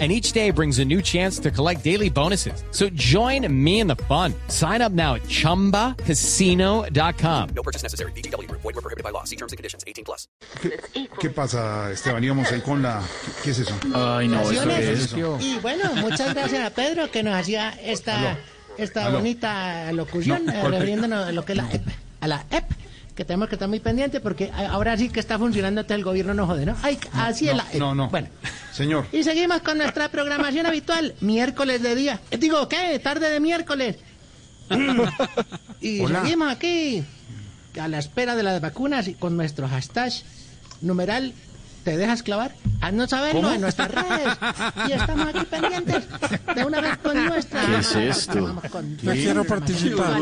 and each day brings a new chance to collect daily bonuses. So join me in the fun. Sign up now at ChumbaCasino.com. No purchase necessary. BGW. Void were prohibited by law. See terms and conditions. 18 plus. ¿Qué, qué pasa, Esteban? Íbamos ahí con la... ¿Qué es eso? Ay, no, eso Naciones. es. Y bueno, muchas gracias a Pedro que nos hacía esta, esta Aló. bonita locución, No, eh, ¿cuál Pe- refiriéndonos a lo que es la EP, a la EP, que tenemos que estar muy pendientes porque a- ahora sí que está funcionando, entonces el gobierno no jode, ¿no? Ay, así es la EP. No, no. Bueno, Señor, y seguimos con nuestra programación habitual, miércoles de día. Eh, Digo, ¿qué? Tarde de miércoles. y Hola. seguimos aquí a la espera de las vacunas y con nuestro hashtag numeral ¿Te dejas clavar? Haznos saberlo ¿Cómo? en nuestras redes. Y estamos aquí pendientes de una vez con nuestra. ¿Qué es esto? Con Quiero participar.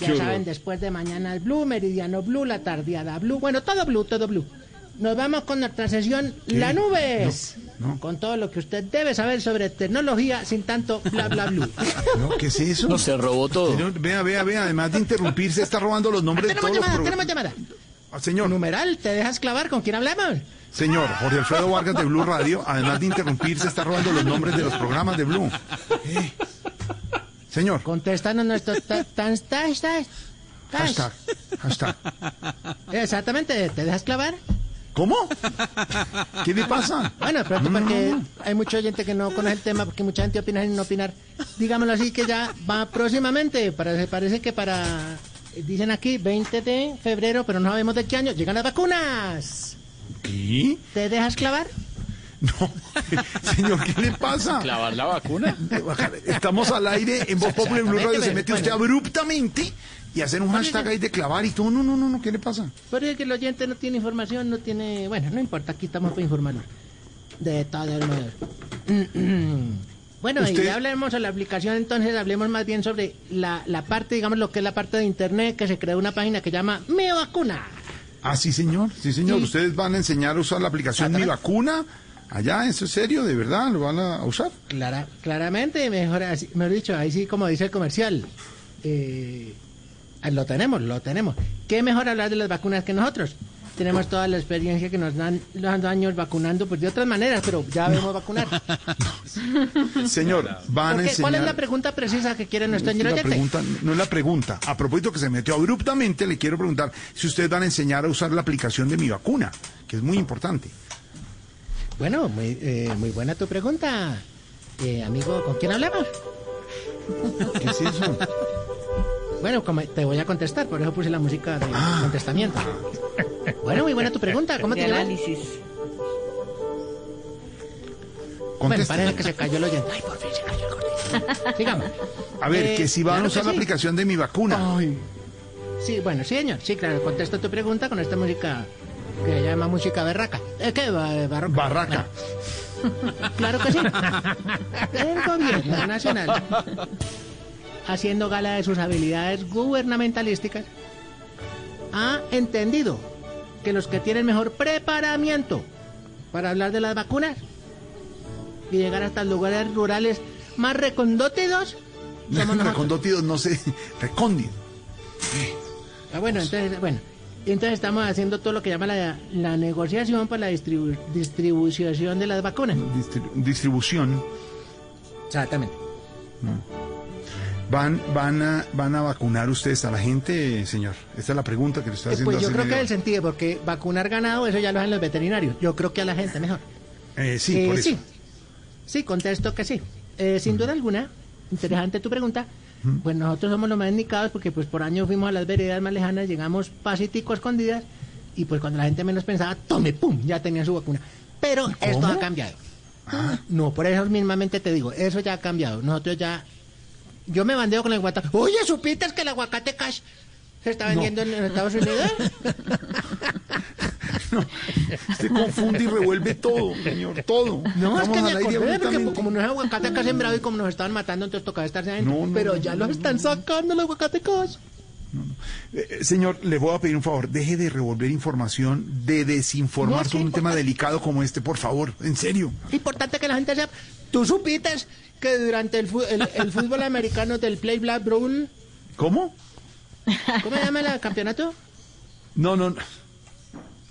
Ya saben, después de mañana el Blue, Meridiano Blue, la tardeada Blue. Bueno, todo Blue, todo Blue. Nos vamos con nuestra sesión La Nubes. No, no. Con todo lo que usted debe saber sobre tecnología sin tanto bla bla blue. ¿no? ¿qué es eso? No, se robó todo. Señor, vea, vea, vea, además de interrumpirse, está robando los nombres de tenemos todos los llamada, tenemos programas. llamada. Ah, Señor, Numeral, ¿te dejas clavar? ¿Con quién hablamos? señor, Jorge Alfredo Vargas de Blue Radio, además de interrumpirse, está robando los nombres de los programas de Blue. Eh. Señor, Contéstanos nuestro ta- tan ta- ta- ta- hashtag, hashtag. Exactamente, ¿te dejas clavar? ¿Cómo? ¿Qué le pasa? Bueno, pero No, no, porque no, no. hay mucha gente que no conoce el tema, porque mucha gente opina sin opinar. Digámoslo así, que ya va próximamente, para, parece que para, dicen aquí, 20 de febrero, pero no sabemos de qué año, llegan las vacunas. ¿Qué? ¿Te dejas clavar? No, señor, ¿qué le pasa? ¿Clavar la vacuna? Estamos al aire en Voz Popular en Blue Radio, se mete usted Bueno. abruptamente y hacer un hashtag ahí de clavar y todo. No, no, no, no, ¿qué le pasa? Porque el oyente no tiene información, no tiene... Bueno, no importa, aquí estamos para informarnos. De todos modos. Bueno, y Usted- ya hablemos de la aplicación, entonces hablemos más bien sobre la, la parte, digamos, lo que es la parte de internet, que se creó una página que llama Mi Vacuna. Ah, sí, señor, sí, señor. Ustedes van a enseñar a usar la aplicación Mi. Vacuna. Allá, ¿eso es serio? ¿De verdad? ¿Lo van a usar? Clara, claramente, mejor, así- mejor dicho, ahí sí, como dice el comercial, eh, lo tenemos, lo tenemos. ¿Qué mejor hablar de las vacunas que nosotros? Tenemos toda la experiencia que nos dan los años vacunando, pues de otras maneras, pero ya vemos vacunar. Señor, van a enseñar... ¿Cuál es la pregunta precisa que quiere nuestro señor pregunta no es la pregunta. A propósito que se metió abruptamente, le quiero preguntar si ustedes van a enseñar a usar la aplicación de Mi Vacuna, que es muy importante. Bueno, muy, eh, muy buena tu pregunta. Eh, amigo, ¿con quién hablamos? ¿Qué es eso? Bueno, como te voy a contestar, por eso puse la música de Ah. contestamiento. Bueno, muy buena tu pregunta. ¿Cómo te de llamas? análisis. Bueno, parece que se cayó el oyente. Ay, por fin se cayó el gordito. Sigamos. A ver, Eh, que si van claro a usar la aplicación de Mi Vacuna. Ay. Sí, bueno, sí, señor. Sí, claro, contesto tu pregunta con esta música que se llama música berraca. ¿Es que barroca? Barraca. Claro que sí. El gobierno nacional, haciendo gala de sus habilidades gubernamentalísticas, ha entendido que los que tienen mejor preparamiento para hablar de las vacunas y llegar hasta lugares rurales más recondótidos. Recondótidos, no sé. Recóndido. Ah, bueno, entonces, bueno. Y entonces estamos haciendo todo lo que llama la, la negociación para la distribu- distribución de las vacunas. Distri- distribución. Exactamente. ¿Van, van, a, ¿Van a vacunar ustedes a la gente, señor? Esta es la pregunta que le estoy Eh, haciendo Pues yo hace creo que es el sentido, porque vacunar ganado, eso ya lo hacen los veterinarios. Yo creo que a la gente mejor. Eh, sí, Eh, por eso. sí, sí, contesto que sí. Eh, sin duda alguna, interesante tu pregunta. Pues nosotros somos los más indicados porque pues por años fuimos a las veredas más lejanas, llegamos pasitico a escondidas y pues cuando la gente menos pensaba, tome, pum, ya tenía su vacuna. Pero esto ha cambiado. No, por eso mismamente te digo, eso ya ha cambiado. Nosotros ya... Yo me bandeo con el aguacate. Oye, ¿supiste que el aguacate cash se está vendiendo en Estados Unidos? Usted confunde y revuelve todo, señor, todo. No, es Vamos que me acordé, porque como no es aguacate acá sembrado y como nos estaban matando, entonces tocaba estarse adentro. No, no, Pero no, ya no, los están sacando el aguacate cash. no, no. Eh, eh, señor, le voy a pedir un favor, deje de revolver información, de desinformar No, es sobre un tema delicado como este, por favor, en serio. Es importante que la gente sepa. ¿Tú supites que durante el, el- el fútbol americano del Play Black Bowl, ¿Cómo? ¿cómo se llama el campeonato? No, no, no.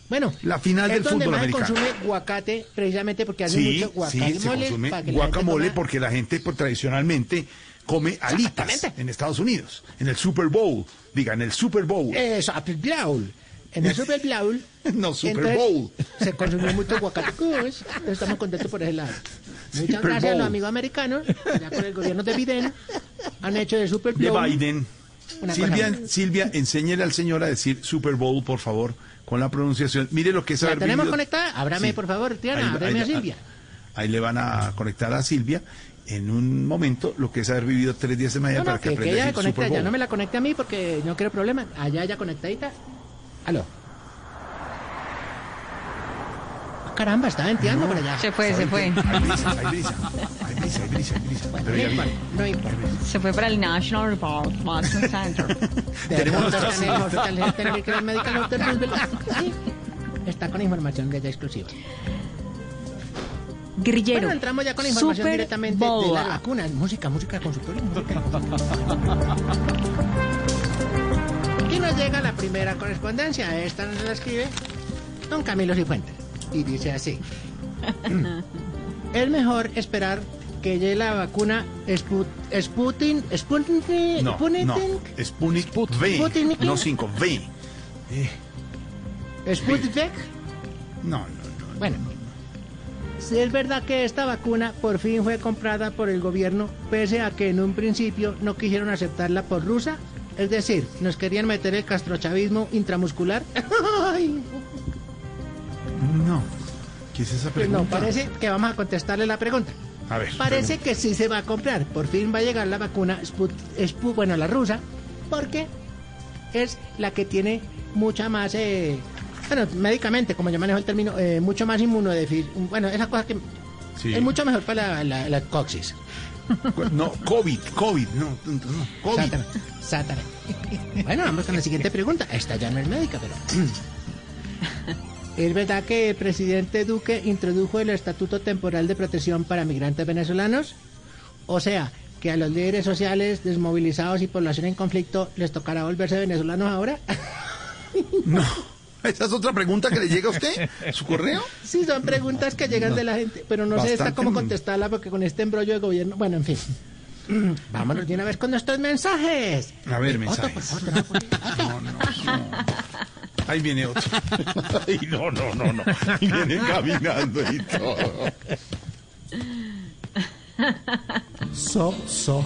Bueno, La final del fútbol más americano. se consume aguacate, precisamente porque hace Sí, mucho sí, guacamole. se consume para que la gente guacamole porque la gente pues, tradicionalmente come alitas en Estados Unidos, en el Super Bowl, diga, en el Super Bowl. Super Bowl. En el Super Bowl. No, Super entonces, Bowl. Se consumió mucho aguacate. Pues, estamos contentos por ese lado. Muchas Super gracias a Bowl. los amigos americanos, ya con el gobierno de Biden, han hecho de Super de Bowl. Biden. Una Silvia. Silvia, enséñele al señor a decir Super Bowl, por favor, con la pronunciación. Mire lo que es ¿La haber tenemos vivido- conectada? Ábrame, Sí. por favor, Tiana, ahí- a Silvia. Ahí le van a conectar a Silvia en un momento lo que es haber vivido tres días de Miami No, para no, que que, que aprenda ella a se decir conecte Super allá, Bowl. no me la conecte a mí porque no quiero problema. Allá, ya conectadita. Aló. Ah, Caramba, está venteando por allá. Se fue, se fue. Hay brisa, hay brisa, hay brisa, hay brisa, hay brisa. Bueno, Pero no ya importa, viene. no importa. Se fue para el National Reporting Center. De Tenemos está con información de ella exclusiva. Grillero. Bueno, entramos ya con la información Super directamente de Bowl. las vacunas. Música, música, consultorio, música. Y nos llega la primera correspondencia. Esta nos la escribe don Camilo Cifuentes. Y dice así. es mejor esperar que llegue la vacuna Sput, Sputin, Sputnik, No, Sputnik, no, Sputnik V, Sputnik. no 5, V. Sputnik. No, no, no. Bueno, si es verdad que esta vacuna por fin fue comprada por el gobierno, pese a que en un principio no quisieron aceptarla por rusa, es decir, nos querían meter el castrochavismo intramuscular. No. ¿Qué es esa pues pregunta? no, parece que vamos a contestarle la pregunta. A ver. Parece que sí se va a comprar. Por fin va a llegar la vacuna Sput, Spu- bueno, la rusa, porque es la que tiene mucha más, eh, bueno, médicamente, como yo manejo el término, eh, mucho más inmunodefil. Bueno, esa cosa que Sí. es mucho mejor para la, la, la coxis. No, COVID, COVID, no, no, no, COVID. Sátana, sátana. Bueno, vamos con la siguiente pregunta. Esta ya no es médica, pero... ¿Es verdad que el presidente Duque introdujo el Estatuto Temporal de Protección para Migrantes Venezolanos? O sea, que a los líderes sociales desmovilizados y población en conflicto les tocará volverse venezolanos ahora. No. ¿Esa es otra pregunta que le llega a usted? ¿Su correo? Sí, son preguntas que llegan de la gente, pero no sé Bastante cómo contestarla porque con este embrollo de gobierno... Bueno, en fin. Vámonos de una vez con nuestros mensajes. A ver, mensajes. por favor, Otto. No, no, no. Ahí viene otro. Ay, no, no, no, no. Y viene caminando y todo. So, so.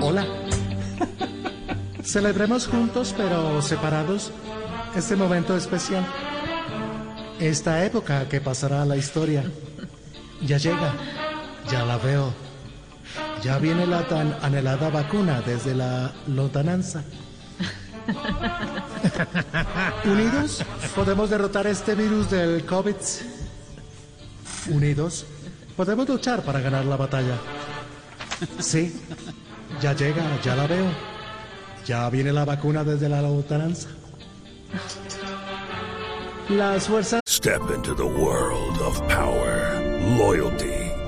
Hola. Celebremos juntos pero separados este momento especial. Esta época que pasará a la historia. Ya llega, ya la veo. Ya viene la tan anhelada vacuna desde la lontananza. Unidos podemos derrotar este virus del COVID. Unidos podemos luchar para ganar la batalla. Sí, ya llega, ya la veo. Ya viene la vacuna desde la lontananza. Las fuerzas Step into the world of power, loyalty,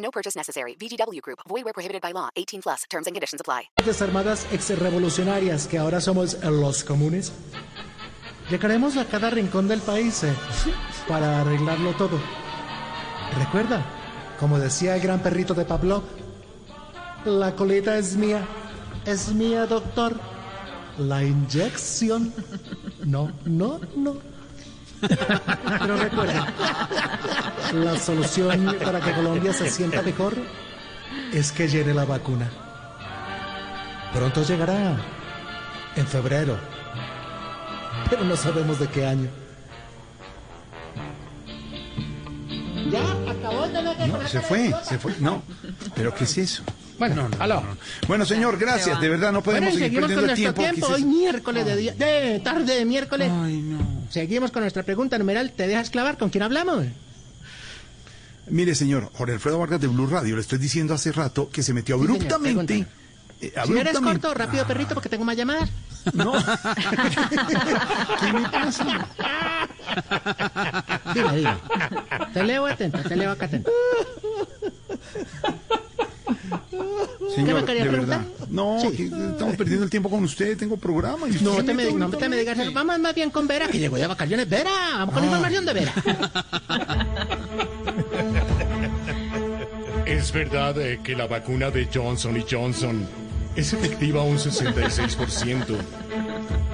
No purchase necessary. VGW Group. Void where prohibited by law. 18 plus. Terms and conditions apply. armadas exrevolucionarias que ahora somos los comunes, llegaremos a cada rincón del país eh, para arreglarlo todo. Recuerda, como decía el gran perrito de Pablo, la colita es mía, es mía, doctor. La inyección, no, no, no. Pero recuerda, la solución para que Colombia se sienta mejor es que llene la vacuna. Pronto llegará. en febrero. Pero no sabemos de qué año. Ya, acabó. No, se fue, se fue. No, pero ¿qué es eso? Bueno, aló. Bueno, señor, gracias. De verdad, no podemos seguir con perdiendo el nuestro tiempo. tiempo. ¿Qué es Hoy miércoles de día, de tarde de miércoles. Ay, no. Seguimos con nuestra pregunta numeral. ¿Te dejas clavar? ¿Con quién hablamos? Mire, señor, Jorge Alfredo Vargas de Blue Radio, le estoy diciendo hace rato que se metió Sí, señor, abruptamente. pregúntame. eh, Si eres corto, rápido, perrito, porque tengo más llamadas. No. ¿Qué me pasa? Dime, dime. Te leo atento, te leo acá atento. Señor, me de verdad. No, Sí. que estamos perdiendo el tiempo con usted. Tengo programa. y No te me, no te me digas eso. Vamos más bien con Vera, que llegó de vacaciones. Vera, vamos con la información de Vera. Es verdad eh, que la vacuna de Johnson Johnson es efectiva un 66%.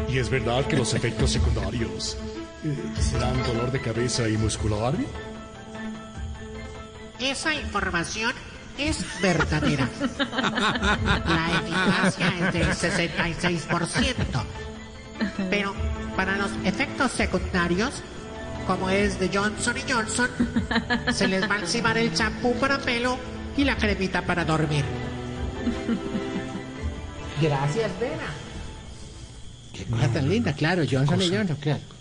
Y es verdad que los efectos secundarios eh, serán dolor de cabeza y muscular. Esa información es verdadera. La eficacia es del 66%. Pero para los efectos secundarios, como es de Johnson y Johnson, se les va a encimar el champú para pelo y la cremita para dormir. Gracias, Vera. Qué cosa tan linda, claro, Johnson y Johnson, claro.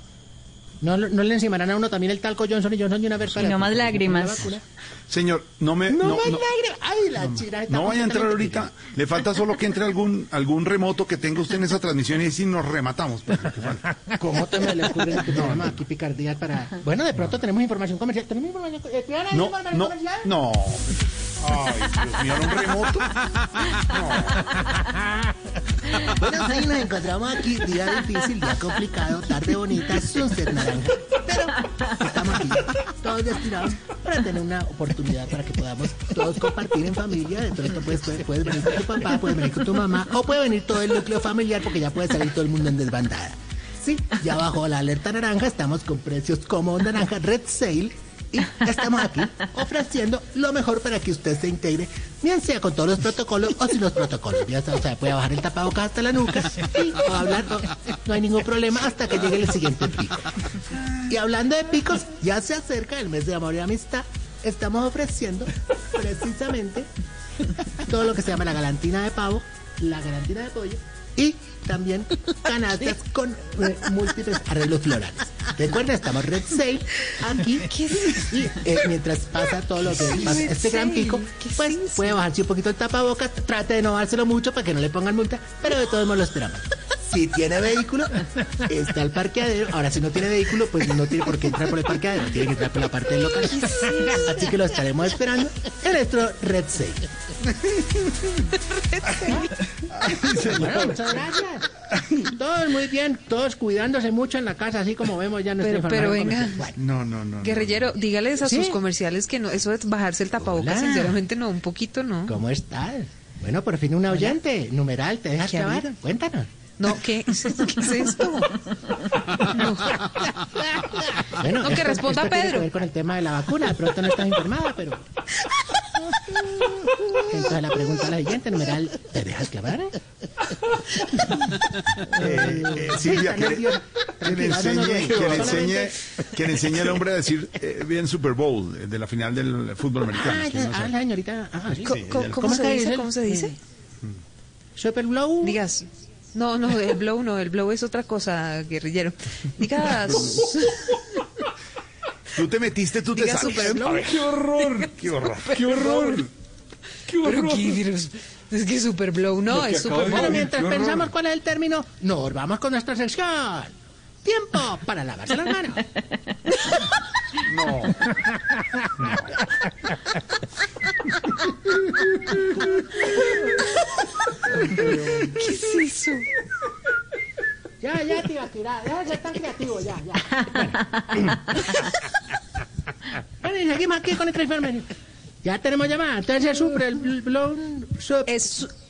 ¿No, ¿No le encimarán a uno también el talco Johnson y Johnson de una vez para no más lágrimas. Señor, no me. No, no, más no- lágrimas. Ay, la chira está no vaya a entrar ahorita. Le falta solo que entre algún algún remoto que tenga usted en esa transmisión y así nos rematamos. pues. ¿Cómo te me le ocurre que aquí picardías para...? Bueno, de pronto tenemos información comercial. ¿Tenemos información, eh, ¿tienen ahí No, comercial? no. Ay, Dios mío, ¿era un remoto? Bueno, sí, nos encontramos aquí, día difícil, día complicado, tarde bonita, sunset naranja. Pero estamos aquí, todos destinados para tener una oportunidad para que podamos todos compartir en familia. De pronto puedes, puedes, puedes venir con tu papá, puedes venir con tu mamá, o puede venir todo el núcleo familiar porque ya puede salir todo el mundo en desbandada. Sí, ya bajo la alerta naranja estamos con precios como naranja Red Sale y estamos aquí ofreciendo lo mejor para que usted se integre, bien sea con todos los protocolos o sin los protocolos. Ya sea, o sea, puede bajar el tapabocas hasta la nuca y o hablar, no, no hay ningún problema hasta que llegue el siguiente pico. Y hablando de picos, ya se acerca el mes de amor y amistad. Estamos ofreciendo precisamente todo lo que se llama la galantina de pavo, la galantina de pollo y también canastas con eh, múltiples arreglos florales. Recuerda, estamos Red Sale aquí. Y eh, mientras pasa todo lo que pasa este gran pico, pues puede bajarse un poquito el tapabocas, trate de no dárselo mucho para que no le pongan multa, pero de todos modos lo esperamos. Si tiene vehículo, está el parqueadero. Ahora, si no tiene vehículo, pues no tiene por qué entrar por el parqueadero, tiene que entrar por la parte del local. Así que lo estaremos esperando en nuestro Red Sale. Bueno, muchas gracias. Todos muy bien, todos cuidándose mucho en la casa, así como vemos ya nuestra Pero, pero venga. No, no, no. no. guerrillero, dígales a Sí. sus comerciales que no, eso de bajarse el tapabocas, Hola. sinceramente no, un poquito no. ¿Cómo estás? Bueno, por fin una oyente. Numeral, ¿te dejas habido? Cuéntanos. No, ¿qué, ¿Qué es esto? No. Bueno, No, que responda esto tiene Pedro. que ver con el tema de la vacuna. De pronto no estás informada, pero... Entonces la pregunta es la siguiente, numeral, ¿te dejas clavar? Eh, eh, Silvia, que le, que enseñe, no, que le solamente- enseñe, que le enseñe al hombre a decir eh, bien Super Bowl de la final del fútbol americano. Ah, ¿quién no ya- ah, la señorita... Ah, sí. ¿Cómo, se dice? ¿Cómo se dice? Super Blow. Digas. No, no, el blow no, el blow es otra cosa, guerrillero. Digas. Tú te metiste, tú te Diga sabes. Super. Ay, ¡Qué horror! ¡Qué horror! ¡Qué horror! ¡Qué Pero horror! qué virus. Es que super blow no, es super. Bueno, mientras pensamos cuál es el término, nos vamos con nuestra sección. Tiempo para lavarse las manos. No. ¿Qué es eso? Ya, ya, tira, deja de ser tan creativo, ya, ya. Bueno. Bueno, y seguimos aquí con nuestra información. Ya tenemos llamada. Entonces es super, el blow, sup- Es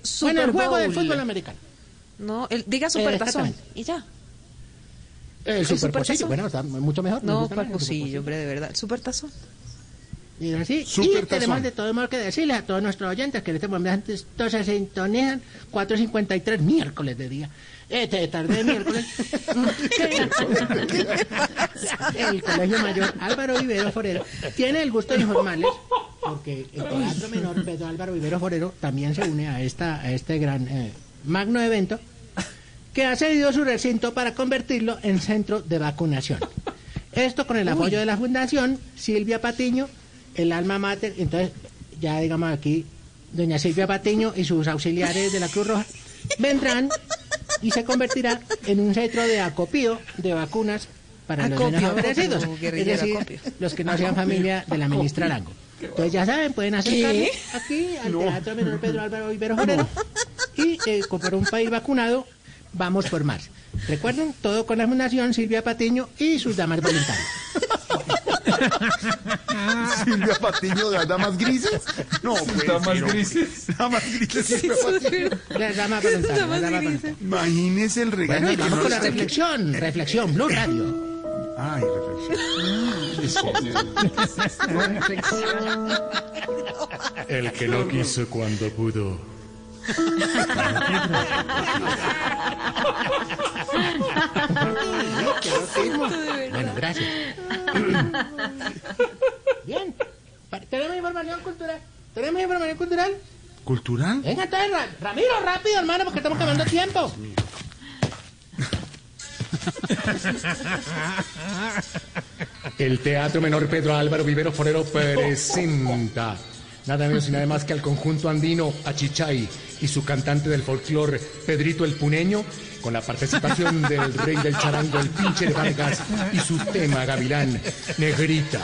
su- bueno, el Super juego del fútbol americano. No, el, diga super tazón. exactamente. Y ya. El super supertazón. bueno, está mucho mejor. No, el pocillo, superpocillo. hombre, de verdad. El super tazón. Y así, Super y tenemos de todo modo que decirles a todos nuestros oyentes que en este momento todos se sintonizan 4.53 miércoles de día. Eh, te tardé de miércoles. el Colegio Mayor Álvaro Vivero Forero tiene el gusto de informarles, porque el Teatro Menor Pedro Álvaro Vivero Forero también se une a, esta, a este gran eh, magno evento, que ha cedido su recinto para convertirlo en centro de vacunación. Esto con el apoyo de la Fundación Silvia Patiño, el alma mater, entonces ya digamos aquí, doña Silvia Patiño y sus auxiliares de la Cruz Roja vendrán y se convertirá en un centro de acopio de vacunas para los Acopio, acopio, favorecidos, es decir, acopio. los que no sean familia de la ministra Arango. Entonces ya saben, pueden acercarse aquí al Teatro Menor Pedro Álvaro Ibero Forero y eh, como para un país vacunado, vamos por más. Recuerden, todo con la Fundación Silvia Patiño y sus damas voluntarias. Silvia Patiño de las damas grises. No, pues, Damas pero- grises. Damas grises. Silvia Patiño. Las damas damas voluntarias. Imagínese el regalo. Bueno, y vamos con la reflexión, reflexión, Blue Radio. Ay, reflexión. El que no quiso cuando pudo. Bueno, gracias. Bien. ¿Tenemos información cultural? ¿Tenemos información cultural? ¿Cultural? Venga, entonces, Ra- Ramiro, rápido, hermano, porque estamos quemando tiempo. El Teatro Menor Pedro Álvaro Vivero Forero presenta nada menos y nada más que al conjunto andino Achichay y su cantante del folclore Pedrito el Puneño con la participación del rey del charango el pinche de Vargas y su tema gavilán Negrita.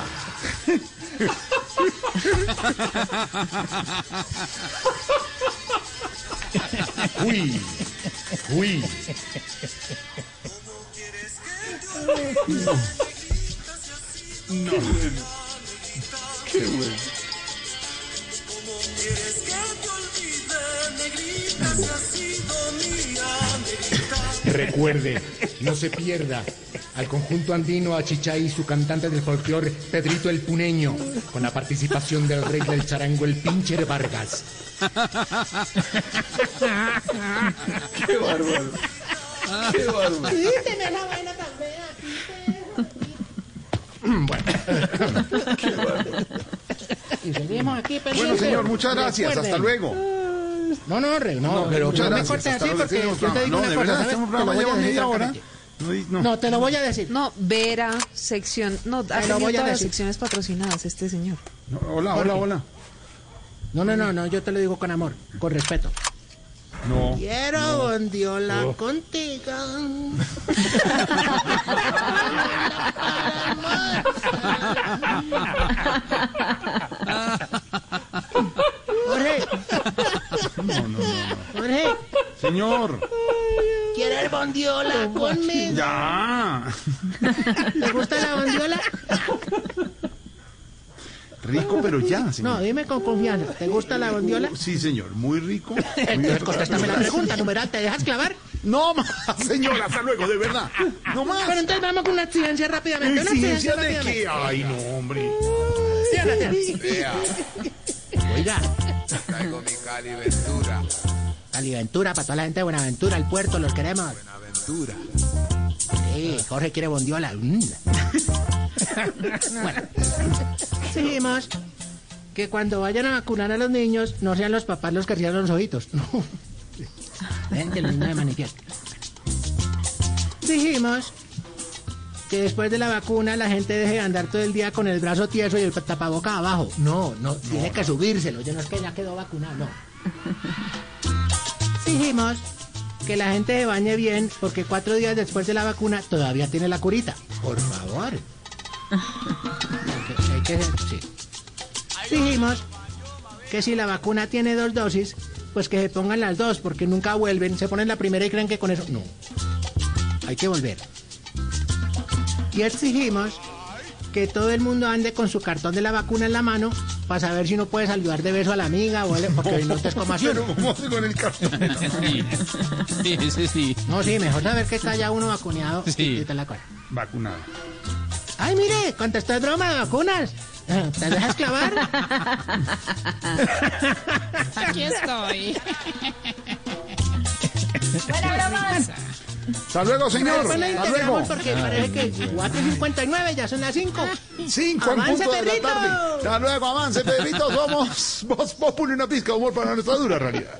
Uy, uy. No. Qué bueno. Recuerde, no se pierda al conjunto andino Achichay y su cantante del folclore Pedrito el Puneño, con la participación del rey del charango el pincher Vargas. Qué bárbaro. Qué bárbaro. Quíteme la vaina tan fea, Bueno. Y seguimos aquí pendientes. Bueno, señor, muchas gracias. Recuerden. Hasta luego. No, no, re, no, No, pero no me cortes así porque yo te digo. No, una cosa, Te. No, no. No, te lo voy a decir. No, Vera, sección. No, ha lo voy a todas las decir. secciones patrocinadas este señor. No, hola, hola, hola. No, no, no, no, yo te lo digo con amor, con respeto. No. Quiero bondiola Oh. contigo. Señor. ¿quieres bondiola conmigo? Ya. ¿Te gusta la bondiola? Rico, pero ya, señor. No, dime con confianza. ¿Te gusta la bondiola? Sí, señor. Muy rico. Muy Entonces contéstame la pregunta, numeral, ¿te dejas clavar? No más, señor. Hasta luego, de verdad. No más. Bueno, entonces vamos con una exigencia rápidamente. Una ¿Exigencia de qué? Ay, no, hombre. Diana. Oiga, Traigo mi Cali Ventura. Caliventura para toda la gente de Buenaventura, el puerto, los queremos. Buenaventura. Sí, Jorge quiere bondiola. Mm. bueno, seguimos que cuando vayan a vacunar a los niños, no sean los papás los que cierran los ojitos. No. Ven que los niños de manifiesto. Dijimos que después de la vacuna la gente deje de andar todo el día con el brazo tieso y el tapaboca abajo. No, no, tiene que subírselo. Yo no es que ya quedó vacunado, no. Dijimos que la gente se bañe bien porque cuatro días después de la vacuna todavía tiene la curita. Por favor. Hay que- hay que- sí. Dijimos que si la vacuna tiene dos dosis, pues que se pongan las dos porque nunca vuelven. Se ponen la primera y creen que con eso... No. Hay que volver. Y exigimos que todo el mundo ande con su cartón de la vacuna en la mano para saber si no puede saludar de beso a la amiga o el- porque hoy no te es como así. Pero ¿cómo hace con el cartón? Sí, ese sí. No, sí, mejor saber que está ya uno vacunado Sí. y te la cosa. Vacunado. Ay, mire, contestó de broma de vacunas. ¿Te dejas clavar? Aquí estoy. Buena broma. Hasta luego, señor. Después Hasta luego. porque parece que 4.59 ya son las 5. 5 en ¡Avance, punto de la tarde. Hasta luego, avance, Pedrito. Somos Voz Populi, una pizca de humor para nuestra dura realidad.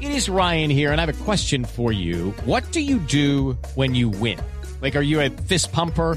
It is Ryan here, and I have a question for you. What do you do when you win? Like, are you a fist pumper?